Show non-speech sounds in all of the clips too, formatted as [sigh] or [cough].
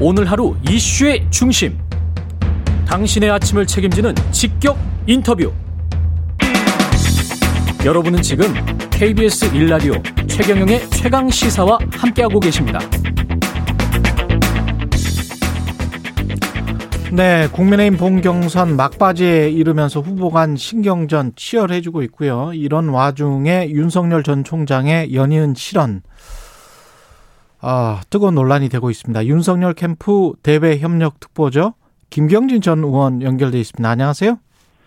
오늘 하루 이슈의 중심. 당신의 아침을 책임지는 직격 인터뷰. 여러분은 지금 KBS 일라디오 최경영의 최강 시사와 함께하고 계십니다. 네, 국민의힘 본경선 막바지에 이르면서 후보 간 신경전 치열해지고 있고요. 이런 와중에 윤석열 전 총장의 연이은 실언 아, 뜨거운 논란이 되고 있습니다. 윤석열 캠프 대외 협력 특보죠. 김경진 전 의원 연결돼 있습니다. 안녕하세요.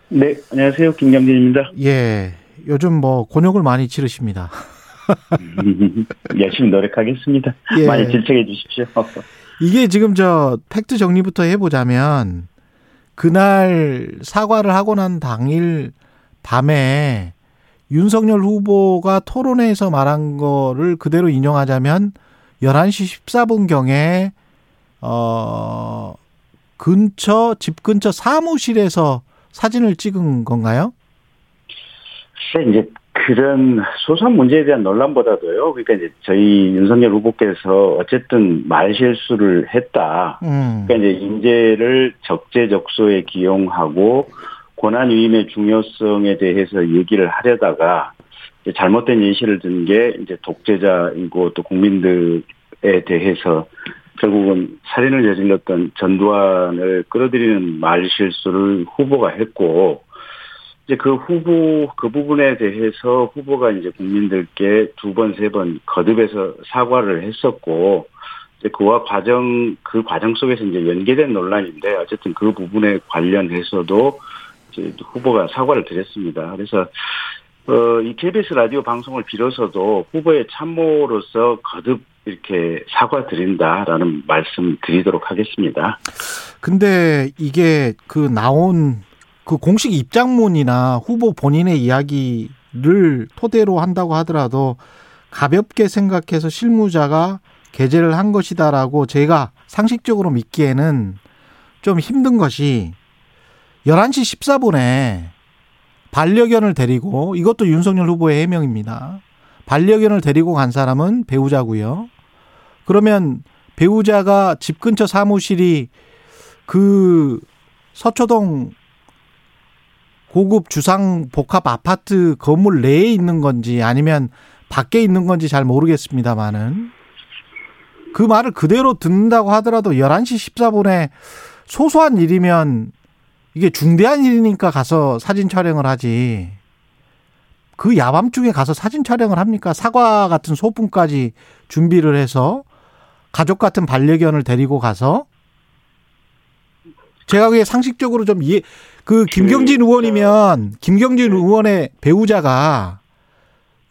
네, 안녕하세요. 김경진입니다. 예. 요즘 뭐 곤욕을 많이 치르십니다. [laughs] 열심히 노력하겠습니다. 예. 많이 질책해 주십시오. [laughs] 이게 지금 저 팩트 정리부터 해보자면 그날 사과를 하고 난 당일 밤에 윤석열 후보가 토론회에서 말한 거를 그대로 인용하자면 11시 14분경에, 어, 근처, 집 근처 사무실에서 사진을 찍은 건가요? 글쎄, 이제 그런 소소한 문제에 대한 논란보다도요. 그러니까 이제 저희 윤석열 후보께서 어쨌든 말 실수를 했다. 음. 그러니까 이제 인재를 적재적소에 기용하고 권한 위임의 중요성에 대해서 얘기를 하려다가 잘못된 예시를 든게 이제 독재자이고 또 국민들에 대해서 결국은 살인을 저질렀던 전두환을 끌어들이는 말 실수를 후보가 했고 이제 그 후보 그 부분에 대해서 후보가 이제 국민들께 두 번 세번 거듭해서 사과를 했었고 이제 그와 과정 그 과정 속에서 이제 연계된 논란인데 어쨌든 그 부분에 관련해서도 이제 후보가 사과를 드렸습니다. 그래서 어, 이 KBS 라디오 방송을 빌어서도 후보의 참모로서 거듭 이렇게 사과드린다라는 말씀 드리도록 하겠습니다. 근데 이게 그 나온 그 공식 입장문이나 후보 본인의 이야기를 토대로 한다고 하더라도 가볍게 생각해서 실무자가 게재를 한 것이다라고 제가 상식적으로 믿기에는 좀 힘든 것이 11시 14분에 반려견을 데리고 이것도 윤석열 후보의 해명입니다. 반려견을 데리고 간 사람은 배우자고요. 그러면 배우자가 집 근처 사무실이 그 서초동 고급 주상 복합 아파트 건물 내에 있는 건지 아니면 밖에 있는 건지 잘 모르겠습니다만은 그 말을 그대로 듣는다고 하더라도 11시 14분에 소소한 일이면 이게 중대한 일이니까 가서 사진 촬영을 하지. 그 야밤중에 가서 사진 촬영을 합니까? 사과 같은 소품까지 준비를 해서 가족 같은 반려견을 데리고 가서 제가 그게 상식적으로 좀 이해, 그 김경진 의원이면 김경진 의원의 배우자가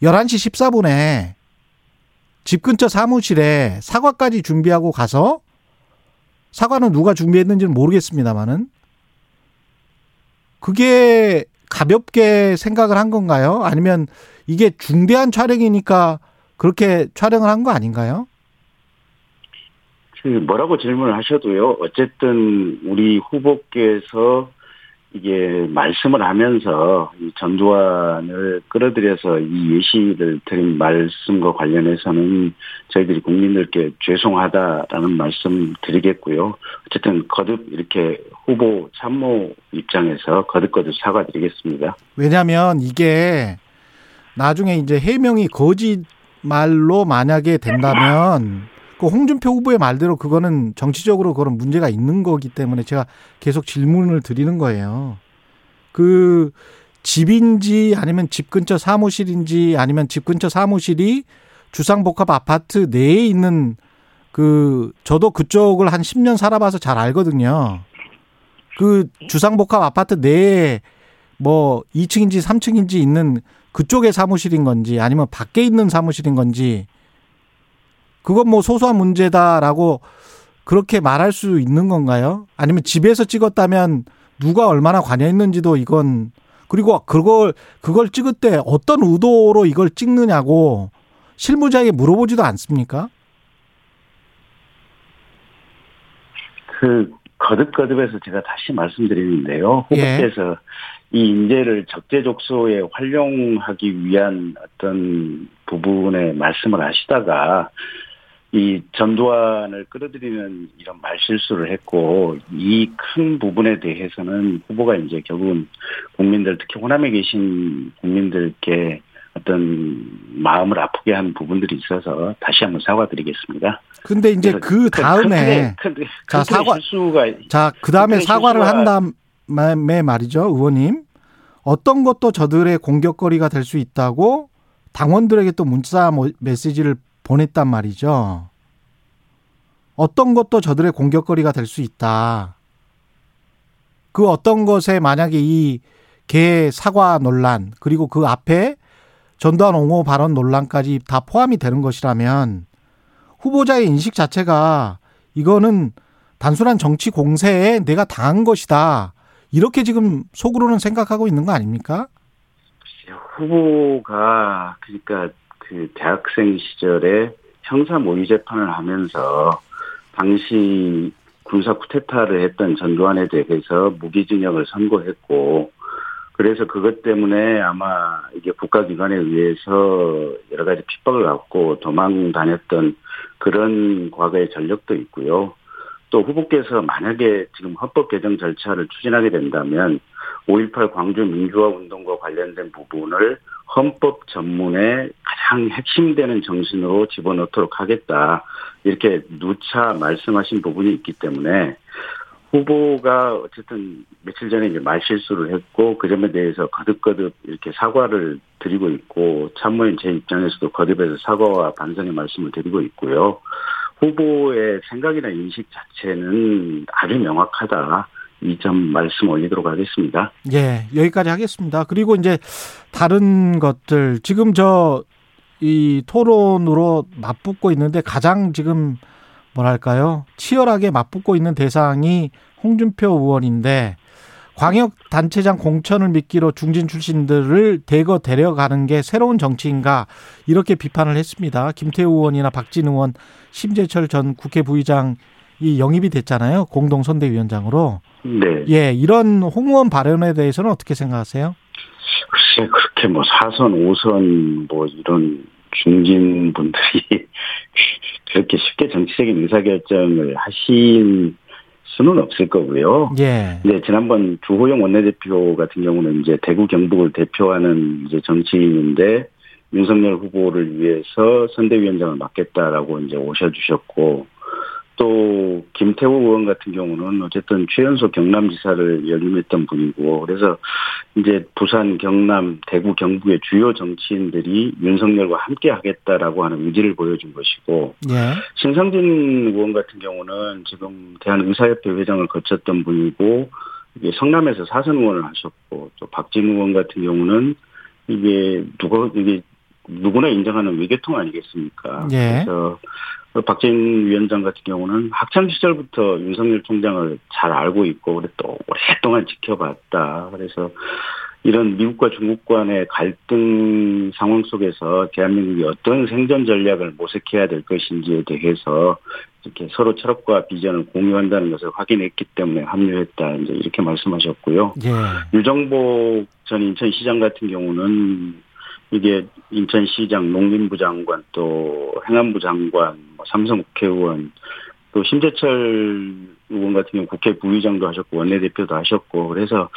11시 14분에 집 근처 사무실에 사과까지 준비하고 가서 사과는 누가 준비했는지는 모르겠습니다만은 그게 가볍게 생각을 한 건가요? 아니면 이게 중대한 촬영이니까 그렇게 촬영을 한 거 아닌가요? 그 뭐라고 질문을 하셔도요. 어쨌든 우리 후보께서 이게 말씀을 하면서 이 전두환을 끌어들여서 이 예시를 드린 말씀과 관련해서는 저희들이 국민들께 죄송하다라는 말씀 드리겠고요. 어쨌든 거듭 이렇게 후보 참모 입장에서 거듭거듭 사과드리겠습니다. 왜냐하면 이게 나중에 이제 해명이 거짓말로 만약에 된다면 그 홍준표 후보의 말대로 그거는 정치적으로 그런 문제가 있는 거기 때문에 제가 계속 질문을 드리는 거예요. 그 집인지 아니면 집 근처 사무실인지 아니면 집 근처 사무실이 주상복합 아파트 내에 있는 그 저도 그쪽을 한 10년 살아봐서 잘 알거든요. 그 주상복합 아파트 내에 뭐 2층인지 3층인지 있는 그쪽의 사무실인 건지 아니면 밖에 있는 사무실인 건지 그건 뭐 소소한 문제다라고 그렇게 말할 수 있는 건가요? 아니면 집에서 찍었다면 누가 얼마나 관여했는지도 이건 그리고 그걸 그걸 찍을 때 어떤 의도로 이걸 찍느냐고 실무자에게 물어보지도 않습니까? 그 거듭거듭해서 제가 다시 말씀드리는데요. 후보께서 예. 이 인재를 적재적소에 활용하기 위한 어떤 부분에 말씀을 하시다가 이 전두환을 끌어들이는 이런 말실수를 했고 이 큰 부분에 대해서는 후보가 이제 결국은 국민들 특히 호남에 계신 국민들께 어떤 마음을 아프게 한 부분들이 있어서 다시 한번 사과드리겠습니다. 근데 이제 그 다음에 큰, 큰, 자 사과 실수가 자 그 다음에 사과를 한 다음에 말이죠 의원님 어떤 것도 저들의 공격거리가 될 수 있다고 당원들에게 또 문자 메시지를 보냈단 말이죠. 어떤 것도 저들의 공격거리가 될 수 있다. 그 어떤 것에 만약에 이 개 사과 논란 그리고 그 앞에 전두환 옹호 발언 논란까지 다 포함이 되는 것이라면 후보자의 인식 자체가 이거는 단순한 정치 공세에 내가 당한 것이다. 이렇게 지금 속으로는 생각하고 있는 거 아닙니까? 후보가 그러니까 그 대학생 시절에 형사 모의 재판을 하면서 당시 군사 쿠데타를 했던 전두환에 대해서 무기징역을 선고했고 그래서 그것 때문에 아마 이게 국가기관에 의해서 여러 가지 핍박을 받고 도망 다녔던 그런 과거의 전력도 있고요. 또 후보께서 만약에 지금 헌법 개정 절차를 추진하게 된다면 5.18 광주 민주화 운동과 관련된 부분을 헌법 전문의 가장 핵심되는 정신으로 집어넣도록 하겠다. 이렇게 누차 말씀하신 부분이 있기 때문에 후보가 어쨌든 며칠 전에 이제 말실수를 했고 그 점에 대해서 거듭거듭 이렇게 사과를 드리고 있고 참모인 제 입장에서도 거듭해서 사과와 반성의 말씀을 드리고 있고요. 후보의 생각이나 인식 자체는 아주 명확하다. 이 점 말씀 올리도록 하겠습니다. 예, 여기까지 하겠습니다. 그리고 이제 다른 것들 지금 저 이 토론으로 맞붙고 있는데 가장 지금 뭐랄까요 치열하게 맞붙고 있는 대상이 홍준표 의원인데 광역 단체장 공천을 미끼로 중진 출신들을 대거 데려가는 게 새로운 정치인가 이렇게 비판을 했습니다. 김태우 의원이나 박진 의원, 심재철 전 국회 부의장이 영입이 됐잖아요. 공동 선대위원장으로. 네. 예, 이런 홍 의원 발언에 대해서는 어떻게 생각하세요? 글쎄 그렇게 뭐 사선, 오선 뭐 이런 중진 분들이 그렇게 쉽게 정치적인 의사결정을 하신 수는 없을 거고요. 예. 네, 지난번 주호영 원내대표 같은 경우는 이제 대구 경북을 대표하는 이제 정치인인데 윤석열 후보를 위해서 선대위원장을 맡겠다라고 이제 오셔주셨고 또 김태호 의원 같은 경우는 어쨌든 최연소 경남지사를 역임했던 분이고 그래서 이제 부산, 경남, 대구, 경북의 주요 정치인들이 윤석열과 함께 하겠다라고 하는 의지를 보여준 것이고 예. 신상진 의원 같은 경우는 지금 대한의사협회 회장을 거쳤던 분이고 이게 성남에서 사선 의원을 하셨고 또 박진 의원 같은 경우는 이게 누가 이게 누구나 인정하는 외교통 아니겠습니까? 예. 그래서 박진 위원장 같은 경우는 학창 시절부터 윤석열 총장을 잘 알고 있고 또 오랫동안 지켜봤다. 그래서 이런 미국과 중국 간의 갈등 상황 속에서 대한민국이 어떤 생존 전략을 모색해야 될 것인지에 대해서 이렇게 서로 철학과 비전을 공유한다는 것을 확인했기 때문에 합류했다. 이제 이렇게 말씀하셨고요. 예. 유정복 전 인천시장 같은 경우는 이게 인천시장, 농림부 장관, 또 행안부 장관, 뭐 삼성 국회의원, 또 심재철 의원 같은 경우 국회 부의장도 하셨고 원내대표도 하셨고 그래서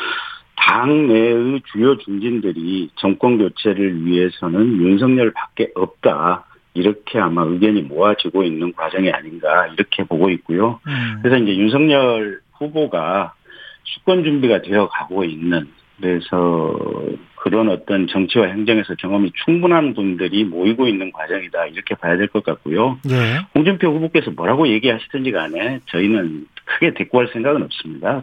당 내의 주요 중진들이 정권 교체를 위해서는 윤석열밖에 없다. 이렇게 아마 의견이 모아지고 있는 과정이 아닌가 이렇게 보고 있고요. 음. 그래서 이제 윤석열 후보가 수권 준비가 되어 가고 있는 그래서 그런 어떤 정치와 행정에서 경험이 충분한 분들이 모이고 있는 과정이다 이렇게 봐야 될 것 같고요. 네. 홍준표 후보께서 뭐라고 얘기하시든지 간에 저희는 크게 대꾸할 생각은 없습니다.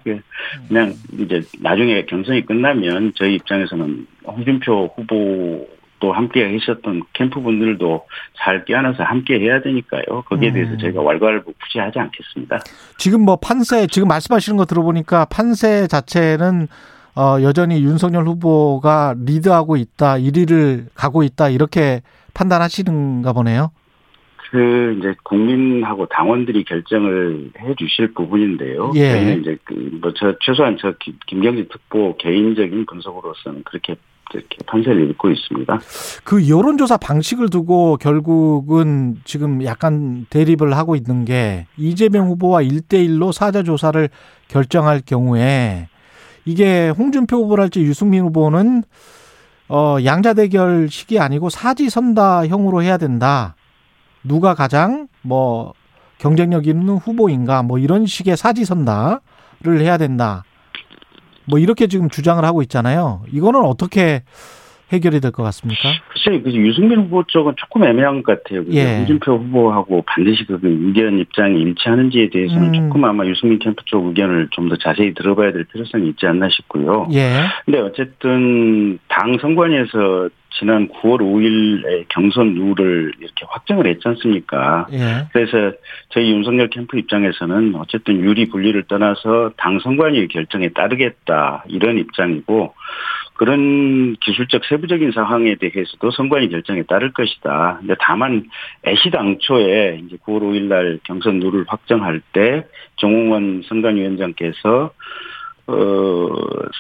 그냥 이제 나중에 경선이 끝나면 저희 입장에서는 홍준표 후보 또 함께 하셨던 캠프 분들도 잘 껴안아서 함께 해야 되니까요. 거기에 대해서 음. 저희가 왈가왈부푸시하지 않겠습니다. 지금 뭐 판세 지금 말씀하시는 거 들어보니까 판세 자체는 어, 여전히 윤석열 후보가 리드하고 있다, 1위를 가고 있다, 이렇게 판단하시는가 보네요. 그, 이제, 국민하고 당원들이 결정을 해 주실 부분인데요. 예. 저희는 이제, 그, 뭐, 저, 최소한 저 김경지 특보 개인적인 분석으로서는 그렇게 이렇게 판세를 읽고 있습니다. 그 여론조사 방식을 두고 결국은 지금 약간 대립을 하고 있는 게 이재명 후보와 1대1로 사자조사를 결정할 경우에 이게 홍준표 후보랄지 유승민 후보는 어, 양자 대결식이 아니고 사지선다형으로 해야 된다. 누가 가장 뭐 경쟁력 있는 후보인가 뭐 이런 식의 사지선다를 해야 된다. 뭐 이렇게 지금 주장을 하고 있잖아요. 이거는 어떻게 해결이 될 것 같습니까? 글쎄요, 그 유승민 후보 쪽은 조금 애매한 것 같아요. 예. 홍준표 후보하고 반드시 그 의견 입장이 일치하는지에 대해서는 음. 조금 아마 유승민 캠프 쪽 의견을 좀 더 자세히 들어봐야 될 필요성이 있지 않나 싶고요. 예. 근데 어쨌든 당 선관위에서 지난 9월 5일에 경선 룰을 이렇게 확정을 했지 않습니까? 예. 그래서 저희 윤석열 캠프 입장에서는 어쨌든 유리 분리를 떠나서 당 선관위 결정에 따르겠다 이런 입장이고 그런 기술적 세부적인 상황에 대해서도 선관위 결정에 따를 것이다. 근데 다만 애시당초에 이제 9월 5일 날 경선 룰을 확정할 때 정홍원 선관위원장께서 어,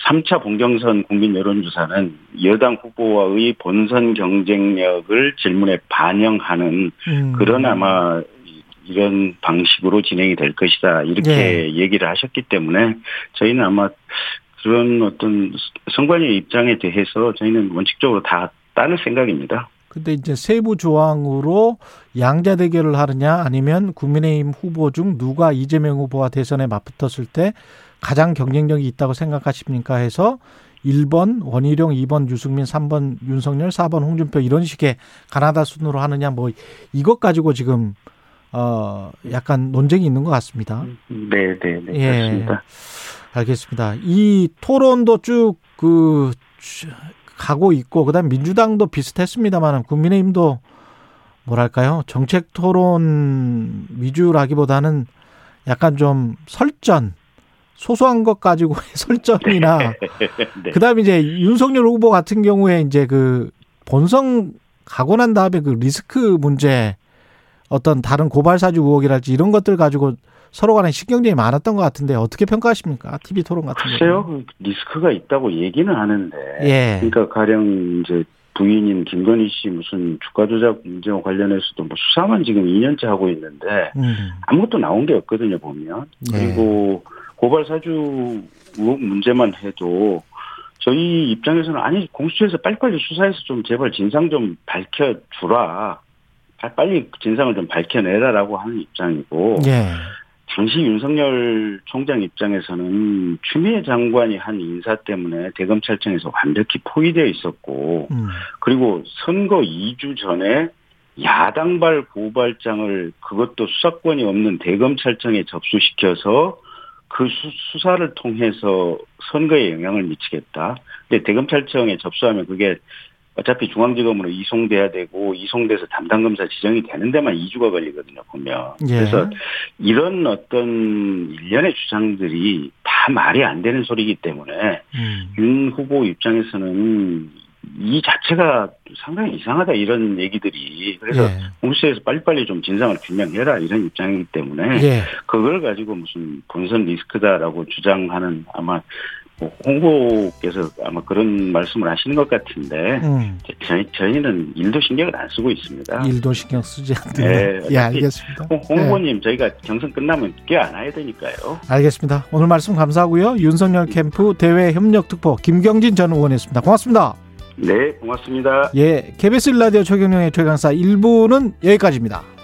3차 봉경선 국민 여론조사는 여당 후보와의 본선 경쟁력을 질문에 반영하는 음. 그런 아마 이런 방식으로 진행이 될 것이다. 이렇게 네. 얘기를 하셨기 때문에 저희는 아마 그런 어떤 선관위 입장에 대해서 저희는 원칙적으로 다 따를 생각입니다. 근데 이제 세부 조항으로 양자 대결을 하느냐 아니면 국민의힘 후보 중 누가 이재명 후보와 대선에 맞붙었을 때 가장 경쟁력이 있다고 생각하십니까 해서 1번 원희룡, 2번 유승민, 3번 윤석열, 4번 홍준표 이런 식의 가나다 순으로 하느냐 뭐 이것 가지고 지금 어 약간 논쟁이 있는 것 같습니다. 네, 네, 네. 예. 그렇습니다. 알겠습니다. 이 토론도 쭉그 가고 있고 그다음 민주당도 비슷했습니다만 국민의힘도 뭐랄까요 정책 토론 위주라기보다는 약간 좀 설전 소소한 것 가지고 [laughs] 설전이나 [laughs] 네. 그다음에 이제 윤석열 후보 같은 경우에 이제 그 본성 가고 난 다음에 그 리스크 문제 어떤 다른 고발 사주 의혹이랄지 이런 것들 가지고 서로 간에 신경전이 많았던 것 같은데 어떻게 평가하십니까? TV 토론 같은 거. 글쎄요. 그 리스크가 있다고 얘기는 하는데. 예. 그러니까 가령 이제 부인인 김건희 씨 무슨 주가 조작 문제 와 관련해서도 뭐 수사만 지금 2년째 하고 있는데 음. 아무것도 나온 게 없거든요 보면 예. 그리고 고발 사주 의혹 문제만 해도 저희 입장에서는 아니 공수처에서 빨리빨리 수사해서 좀 제발 진상 좀 밝혀주라 빨리 진상을 좀 밝혀내라라고 하는 입장이고 예. 당시 윤석열 총장 입장에서는 추미애 장관이 한 인사 때문에 대검찰청에서 완벽히 포위되어 있었고 음. 그리고 선거 2주 전에 야당발 고발장을 그것도 수사권이 없는 대검찰청에 접수시켜서 그 수, 사를 통해서 선거에 영향을 미치겠다. 근데 대검찰청에 접수하면 그게 어차피 중앙지검으로 이송돼야 되고 이송돼서 담당 검사 지정이 되는 데만 2주가 걸리거든요, 보면. 예. 그래서 이런 어떤 일련의 주장들이 다 말이 안 되는 소리이기 때문에 음. 윤 후보 입장에서는 이 자체가 상당히 이상하다 이런 얘기들이 그래서 예. 공수처에서 빨리빨리 좀 진상을 규명해라 이런 입장이기 때문에 예. 그걸 가지고 무슨 본선 리스크다라고 주장하는 아마 뭐 홍보께서 아마 그런 말씀을 하시는 것 같은데 음. 저희, 저희는 일도 신경을 안 쓰고 있습니다. 일도 신경 쓰지 않는. 네, 예, 알겠습니다. 홍, 홍 후보님 네. 저희가 경선 끝나면 껴안 와야 되니까요. 알겠습니다. 오늘 말씀 감사하고요. 윤석열 캠프 대외 협력 특보 김경진 전 의원이었습니다. 고맙습니다. 네, 고맙습니다. 예, KBS 라디오 최경영의 최강사 1부는 여기까지입니다.